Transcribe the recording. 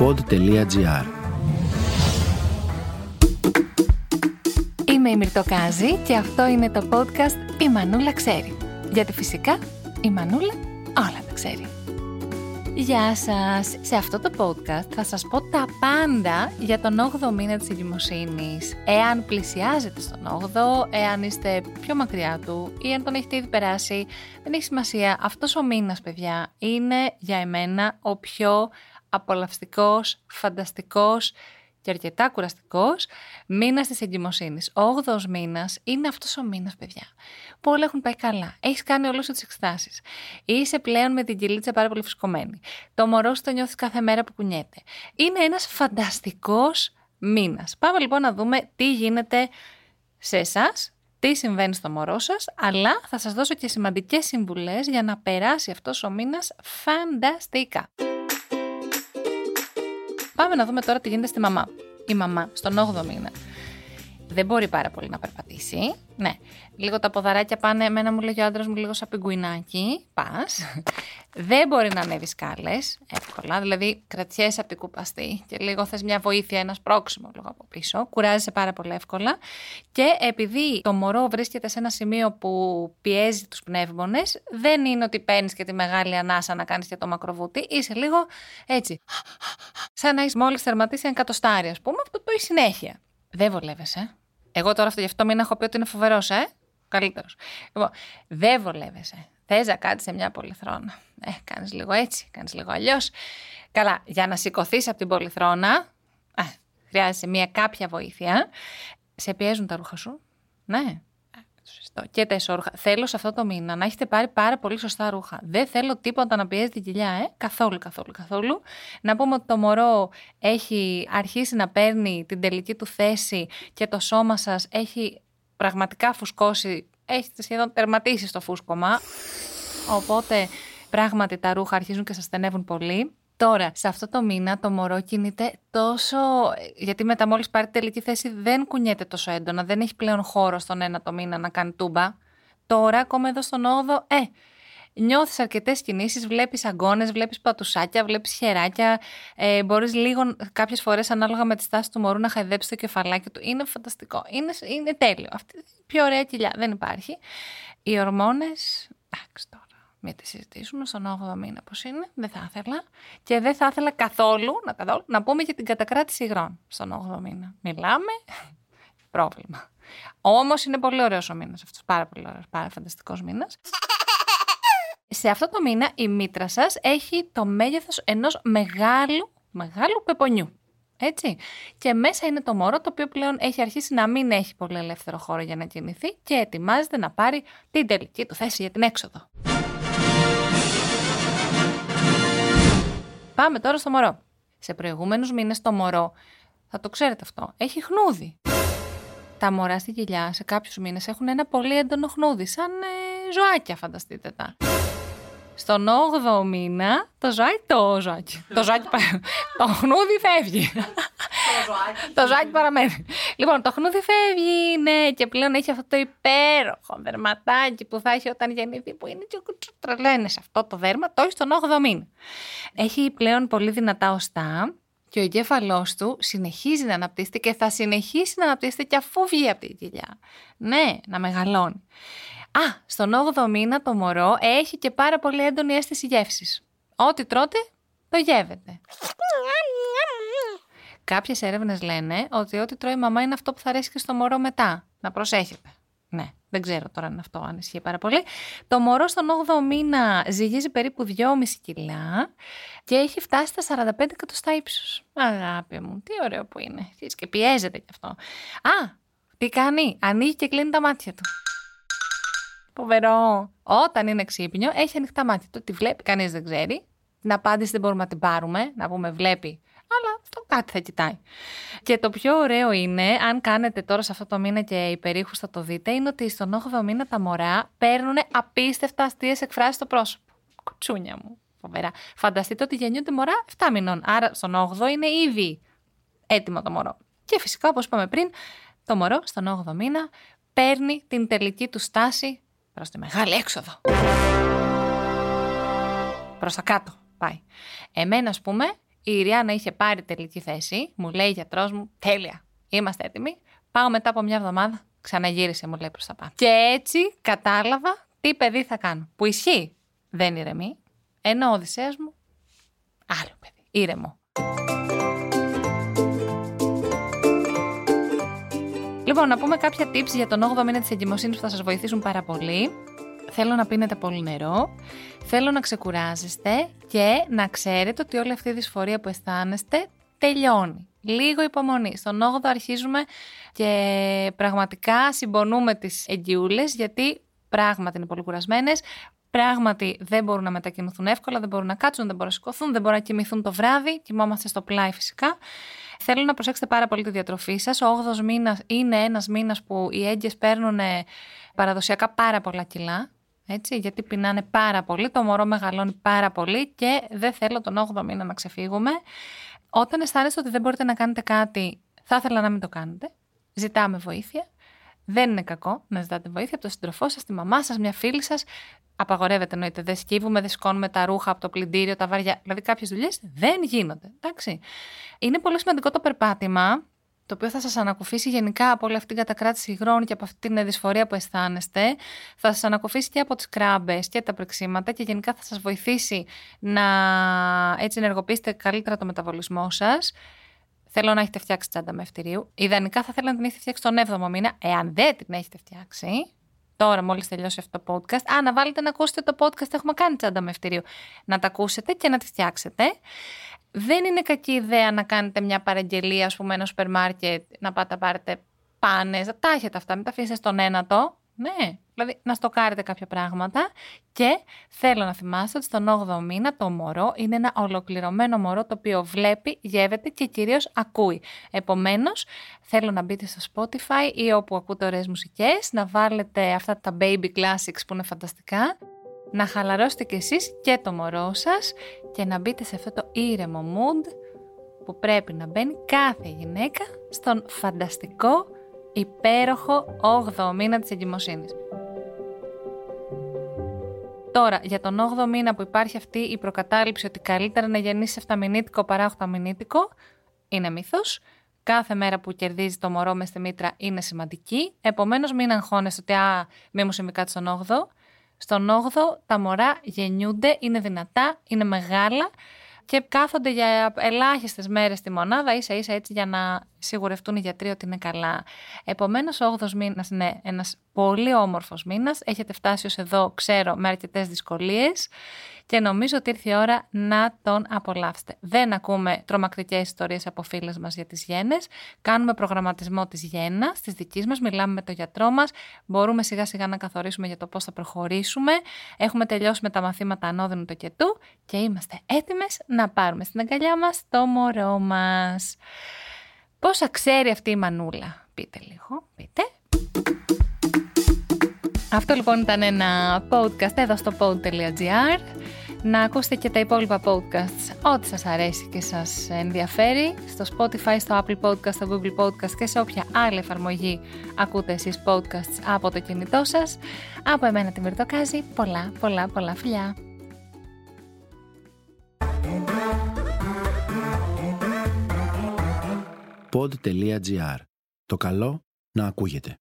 pod.gr Είμαι η Μυρτοκάζη και αυτό είναι το podcast «Η Μανούλα ξέρει». Γιατί φυσικά η Μανούλα όλα τα ξέρει. Γεια σας! Σε αυτό το podcast θα σας πω τα πάντα για τον 8ο μήνα της εγκυμοσύνης. Εάν πλησιάζετε στον 8ο, εάν είστε πιο μακριά του ή αν τον έχετε ήδη περάσει, δεν έχει σημασία. Αυτός ο μήνας, παιδιά, είναι για εμένα ο πιο απολαυστικός, φανταστικός και αρκετά κουραστικός μήνας της εγκυμοσύνης. Ο 8ο μήνας είναι αυτός ο μήνας, παιδιά. Που όλα έχουν πάει καλά. Έχεις κάνει όλες τις εξετάσεις. Είσαι πλέον με την κυλίτσα πάρα πολύ φουσκωμένη. Το μωρό σου το νιώθεις κάθε μέρα που κουνιέται. Είναι ένας φανταστικός μήνας. Πάμε λοιπόν να δούμε τι γίνεται σε εσάς, τι συμβαίνει στο μωρό σας, αλλά θα σας δώσω και σημαντικές συμβουλές για να περάσει αυτός ο μήνας φανταστικά. Πάμε να δούμε τώρα τι γίνεται στη μαμά. Η μαμά στον 8ο μήνα. Δεν μπορεί πάρα πολύ να περπατήσει. Ναι. Λίγο τα ποδαράκια πάνε, εμένα μου λέει ο άντρας μου λίγο σαν πιγκουινάκι. Πας. Δεν μπορεί να ανέβεις σκάλες εύκολα. Δηλαδή, κρατιέσαι από την κουπαστή και λίγο θες μια βοήθεια, ένας πρόξιμο λίγο από πίσω. Κουράζεσαι πάρα πολύ εύκολα. Και επειδή το μωρό βρίσκεται σε ένα σημείο που πιέζει τους πνεύμονες, δεν είναι ότι παίρνεις και τη μεγάλη ανάσα να κάνεις και το μακροβούτι. Είσαι λίγο έτσι. Σαν να έχεις μόλις θερματίσει ένα κατοστάρι, ας πούμε, που το έχει συνέχεια. Δεν βολεύεσαι. Εγώ τώρα αυτό γι' αυτό μην έχω πει ότι είναι φοβερός, ε. Καλύτερος. Λοιπόν, δεν βολεύεσαι. Θες να κάτσεις σε μια πολυθρόνα. Ε, κάνεις λίγο έτσι, κάνεις λίγο αλλιώς. Καλά, για να σηκωθείς από την πολυθρόνα, ε, χρειάζεσαι μια κάποια βοήθεια. Σε πιέζουν τα ρούχα σου. Ναι, και τα ισόρουχα. Θέλω σε αυτό το μήνα να έχετε πάρει πάρα πολύ σωστά ρούχα. Δεν θέλω τίποτα να πιέζει την κοιλιά, ε. Καθόλου, καθόλου, καθόλου. Να πούμε ότι το μωρό έχει αρχίσει να παίρνει την τελική του θέση και το σώμα σας έχει πραγματικά φουσκώσει. Έχετε σχεδόν τερματίσει στο φούσκωμα. Οπότε πράγματι τα ρούχα αρχίζουν και σας στενεύουν πολύ. Τώρα, σε αυτό το μήνα το μωρό κινείται τόσο. Γιατί μετά μόλις πάρει τελική θέση δεν κουνιέται τόσο έντονα, δεν έχει πλέον χώρο στον ένα το μήνα να κάνει τούμπα. Τώρα, ακόμα εδώ στον 8ο, ε, νιώθεις αρκετές κινήσεις, βλέπεις αγκώνε, βλέπεις πατουσάκια, βλέπεις χεράκια. Ε, Μπορείς λίγο, κάποιες φορές, ανάλογα με τη στάση του μωρού, να χαϊδέψεις το κεφαλάκι του. Είναι φανταστικό. Είναι, είναι τέλειο. Αυτή, πιο ωραία κοιλιά δεν υπάρχει. Οι ορμόνες. Εντάξει τώρα μην τη συζητήσουμε στον 8ο μήνα πώς είναι, δεν θα ήθελα. Και δεν θα ήθελα καθόλου να, καθόλου, να πούμε για την κατακράτηση υγρών στον 8ο μήνα. Μιλάμε, πρόβλημα. Όμως είναι πολύ ωραίος ο μήνας αυτός. Πάρα πολύ ωραίος, πάρα φανταστικός μήνας. Σε αυτό το μήνα η μήτρα σας έχει το μέγεθος ενός μεγάλου, μεγάλου πεπονιού. Έτσι. Και μέσα είναι το μωρό το οποίο πλέον έχει αρχίσει να μην έχει πολύ ελεύθερο χώρο για να κινηθεί και ετοιμάζεται να πάρει την τελική του θέση για την έξοδο. Πάμε τώρα στο μωρό. Σε προηγούμενους μήνες το μωρό, θα το ξέρετε αυτό, έχει χνούδι. Τα μωρά στη κοιλιά σε κάποιους μήνες έχουν ένα πολύ έντονο χνούδι, σαν ε, ζωάκια, φανταστείτε τα. Στον 8ο μήνα το ζωάκι, το ζωάκι, το ζωάκι, το χνούδι φεύγει. το ζωάκι παραμένει. Λοιπόν, το χνούδι φεύγει, ναι, και πλέον έχει αυτό το υπέροχο δερματάκι που θα έχει όταν γεννηθεί, που είναι και τρελαίνε αυτό το δέρμα, το έχει στον 8ο μήνα. Έχει πλέον πολύ δυνατά οστά και ο εγκέφαλός του συνεχίζει να αναπτύσσεται και θα συνεχίσει να αναπτύσσεται και αφού βγει από την κοιλιά. Ναι, να μεγαλώνει. Α, στον 8ο μήνα το μωρό έχει και πάρα πολύ έντονη αίσθηση γεύσης. Ό,τι τρώτε, το γεύεται. Κάποιες έρευνες λένε ότι ό,τι τρώει η μαμά είναι αυτό που θα αρέσει και στο μωρό μετά. Να προσέχετε. Ναι, δεν ξέρω τώρα αν αυτό αν ισχύει πάρα πολύ. Το μωρό στον 8ο μήνα ζυγίζει περίπου 2,5 κιλά και έχει φτάσει στα 45 εκατοστά ύψους. Αγάπη μου, τι ωραίο που είναι. Και πιέζεται κι αυτό. Α, τι κάνει, ανοίγει και κλείνει τα μάτια του. Φοβερό. Όταν είναι ξύπνιο, έχει ανοιχτά μάτια του. Τη βλέπει, κανείς δεν ξέρει. Την απάντηση δεν μπορούμε να την πάρουμε, να πούμε βλέπει. Αλλά αυτό κάτι θα κοιτάει. Και το πιο ωραίο είναι, αν κάνετε τώρα σε αυτό το μήνα και οι περίχους θα το δείτε, είναι ότι στον 8ο μήνα τα μωρά παίρνουν απίστευτα αστείες εκφράσεις στο πρόσωπο. Κουτσούνια μου. Φοβερά. Φανταστείτε ότι γεννιούνται μωρά 7 μηνών. Άρα στον 8ο είναι ήδη έτοιμο το μωρό. Και φυσικά, όπως είπαμε πριν, το μωρό στον 8ο μήνα παίρνει την τελική του στάση προς τη μεγάλη έξοδο. Προς τα κάτω πάει. Εμένα, ας πούμε, Η Ιριάννα είχε πάρει τελική θέση. Μου λέει γιατρός μου, τέλεια, είμαστε έτοιμοι. Πάω μετά από μια εβδομάδα, ξαναγύρισε, μου λέει προς τα πάνω. Και έτσι κατάλαβα τι παιδί θα κάνω. Που ισχύει. Δεν ηρεμεί. Ενώ ο Οδυσσέας μου, άλλο παιδί, ήρεμο. Λοιπόν, να πούμε κάποια tips για τον 8ο μήνα της εγκυμοσύνης που θα σας βοηθήσουν πάρα πολύ. Θέλω να πίνετε πολύ νερό. Θέλω να ξεκουράζεστε και να ξέρετε ότι όλη αυτή η δυσφορία που αισθάνεστε τελειώνει. Λίγο υπομονή. Στον 8ο αρχίζουμε και πραγματικά συμπονούμε τις εγγυούλες γιατί πράγματι είναι πολύ κουρασμένες. Πράγματι δεν μπορούν να μετακινηθούν εύκολα, δεν μπορούν να κάτσουν, δεν μπορούν να σηκωθούν, δεν μπορούν να κοιμηθούν το βράδυ. Κοιμόμαστε στο πλάι φυσικά. Θέλω να προσέξετε πάρα πολύ τη διατροφή σας. Ο 8ο μήνας είναι ένας μήνας που οι έγκυες παίρνουν παραδοσιακά πάρα πολλά κιλά. Έτσι, γιατί πεινάνε πάρα πολύ, το μωρό μεγαλώνει πάρα πολύ και δεν θέλω τον 8ο μήνα να ξεφύγουμε. Όταν αισθάνεστε ότι δεν μπορείτε να κάνετε κάτι, θα ήθελα να μην το κάνετε. Ζητάμε βοήθεια. Δεν είναι κακό να ζητάτε βοήθεια από τον σύντροφό σας, τη μαμά σας, μια φίλη σας. Απαγορεύεται εννοείται. Δεν σκύβουμε, δεν σκόνουμε τα ρούχα από το πλυντήριο, τα βαριά. Δηλαδή, κάποιες δουλειές δεν γίνονται. Εντάξει. Είναι πολύ σημαντικό το περπάτημα, το οποίο θα σας ανακουφίσει γενικά από όλη αυτή την κατακράτηση υγρών και από αυτή την δυσφορία που αισθάνεστε. Θα σας ανακουφίσει και από τις κράμπες και τα πρεξίματα και γενικά θα σας βοηθήσει να έτσι ενεργοποιήσετε καλύτερα το μεταβολισμό σας. Θέλω να έχετε φτιάξει τσάντα με ευτηρίου. Ιδανικά θα θέλω να την έχετε φτιάξει τον 7ο μήνα. Εάν δεν την έχετε φτιάξει, τώρα μόλις τελειώσει αυτό το podcast, α, να βάλετε να ακούσετε το podcast. Έχουμε κάνει τσάντα με ευτηρίου. Να τα ακούσετε και να τη φτιάξετε. Δεν είναι κακή ιδέα να κάνετε μια παραγγελία, ας πούμε, ένα σούπερ μάρκετ, να πάτε να πάρετε πάνες. Τα έχετε αυτά, μην τα αφήσετε στον ένατο. Ναι, δηλαδή να στοκάρετε κάποια πράγματα και θέλω να θυμάστε ότι στον 8ο μήνα το μωρό είναι ένα ολοκληρωμένο μωρό το οποίο βλέπει, γεύεται και κυρίως ακούει. Επομένως θέλω να μπείτε στο Spotify ή όπου ακούτε ωραίες μουσικές, να βάλετε αυτά τα baby classics που είναι φανταστικά, να χαλαρώσετε κι εσείς και το μωρό σας και να μπείτε σε αυτό το ήρεμο mood που πρέπει να μπαίνει κάθε γυναίκα στον φανταστικό υπέροχο 8ο μήνα της εγκυμοσύνης. Τώρα, για τον 8ο μήνα που υπάρχει αυτή η προκατάληψη ότι καλύτερα να γεννήσεις 7 παρά 8 είναι μύθος. Κάθε μέρα που κερδίζεις το μωρό μες στη μήτρα είναι σημαντική. Επομένως, μην αγχώνεστε ότι α, μη μου συμβεί κάτι στον 8ο. Στον 8ο τα μωρά γεννιούνται, είναι δυνατά, είναι μεγάλα και κάθονται για ελάχιστες μέρες στη μονάδα, ίσα ίσα έτσι για να σιγουρευτούν οι γιατροί ότι είναι καλά. Επομένως, ο 8ος μήνας είναι ένας πολύ όμορφος μήνας. Έχετε φτάσει ως εδώ, ξέρω, με αρκετές δυσκολίες και νομίζω ότι ήρθε η ώρα να τον απολαύσετε. Δεν ακούμε τρομακτικές ιστορίες από φίλες μας για τις γέννες. Κάνουμε προγραμματισμό της γέννας, της δικής μας, μιλάμε με τον γιατρό μας. Μπορούμε σιγά σιγά να καθορίσουμε για το πώς θα προχωρήσουμε. Έχουμε τελειώσει με τα μαθήματα ανώδυνου το κετού και είμαστε έτοιμες να πάρουμε στην αγκαλιά μας το μωρό μας. Πόσα ξέρει αυτή η μανούλα, πείτε λίγο, πείτε. Αυτό λοιπόν ήταν ένα podcast εδώ στο pod.gr. Να ακούσετε και τα υπόλοιπα podcasts, ό,τι σας αρέσει και σας ενδιαφέρει, στο Spotify, στο Apple Podcast, στο Google Podcast και σε όποια άλλη εφαρμογή ακούτε εσείς podcasts από το κινητό σας. Από εμένα τη Μυρτοκάζη, πολλά πολλά πολλά φιλιά. pod.gr. Το καλό να ακούγεται.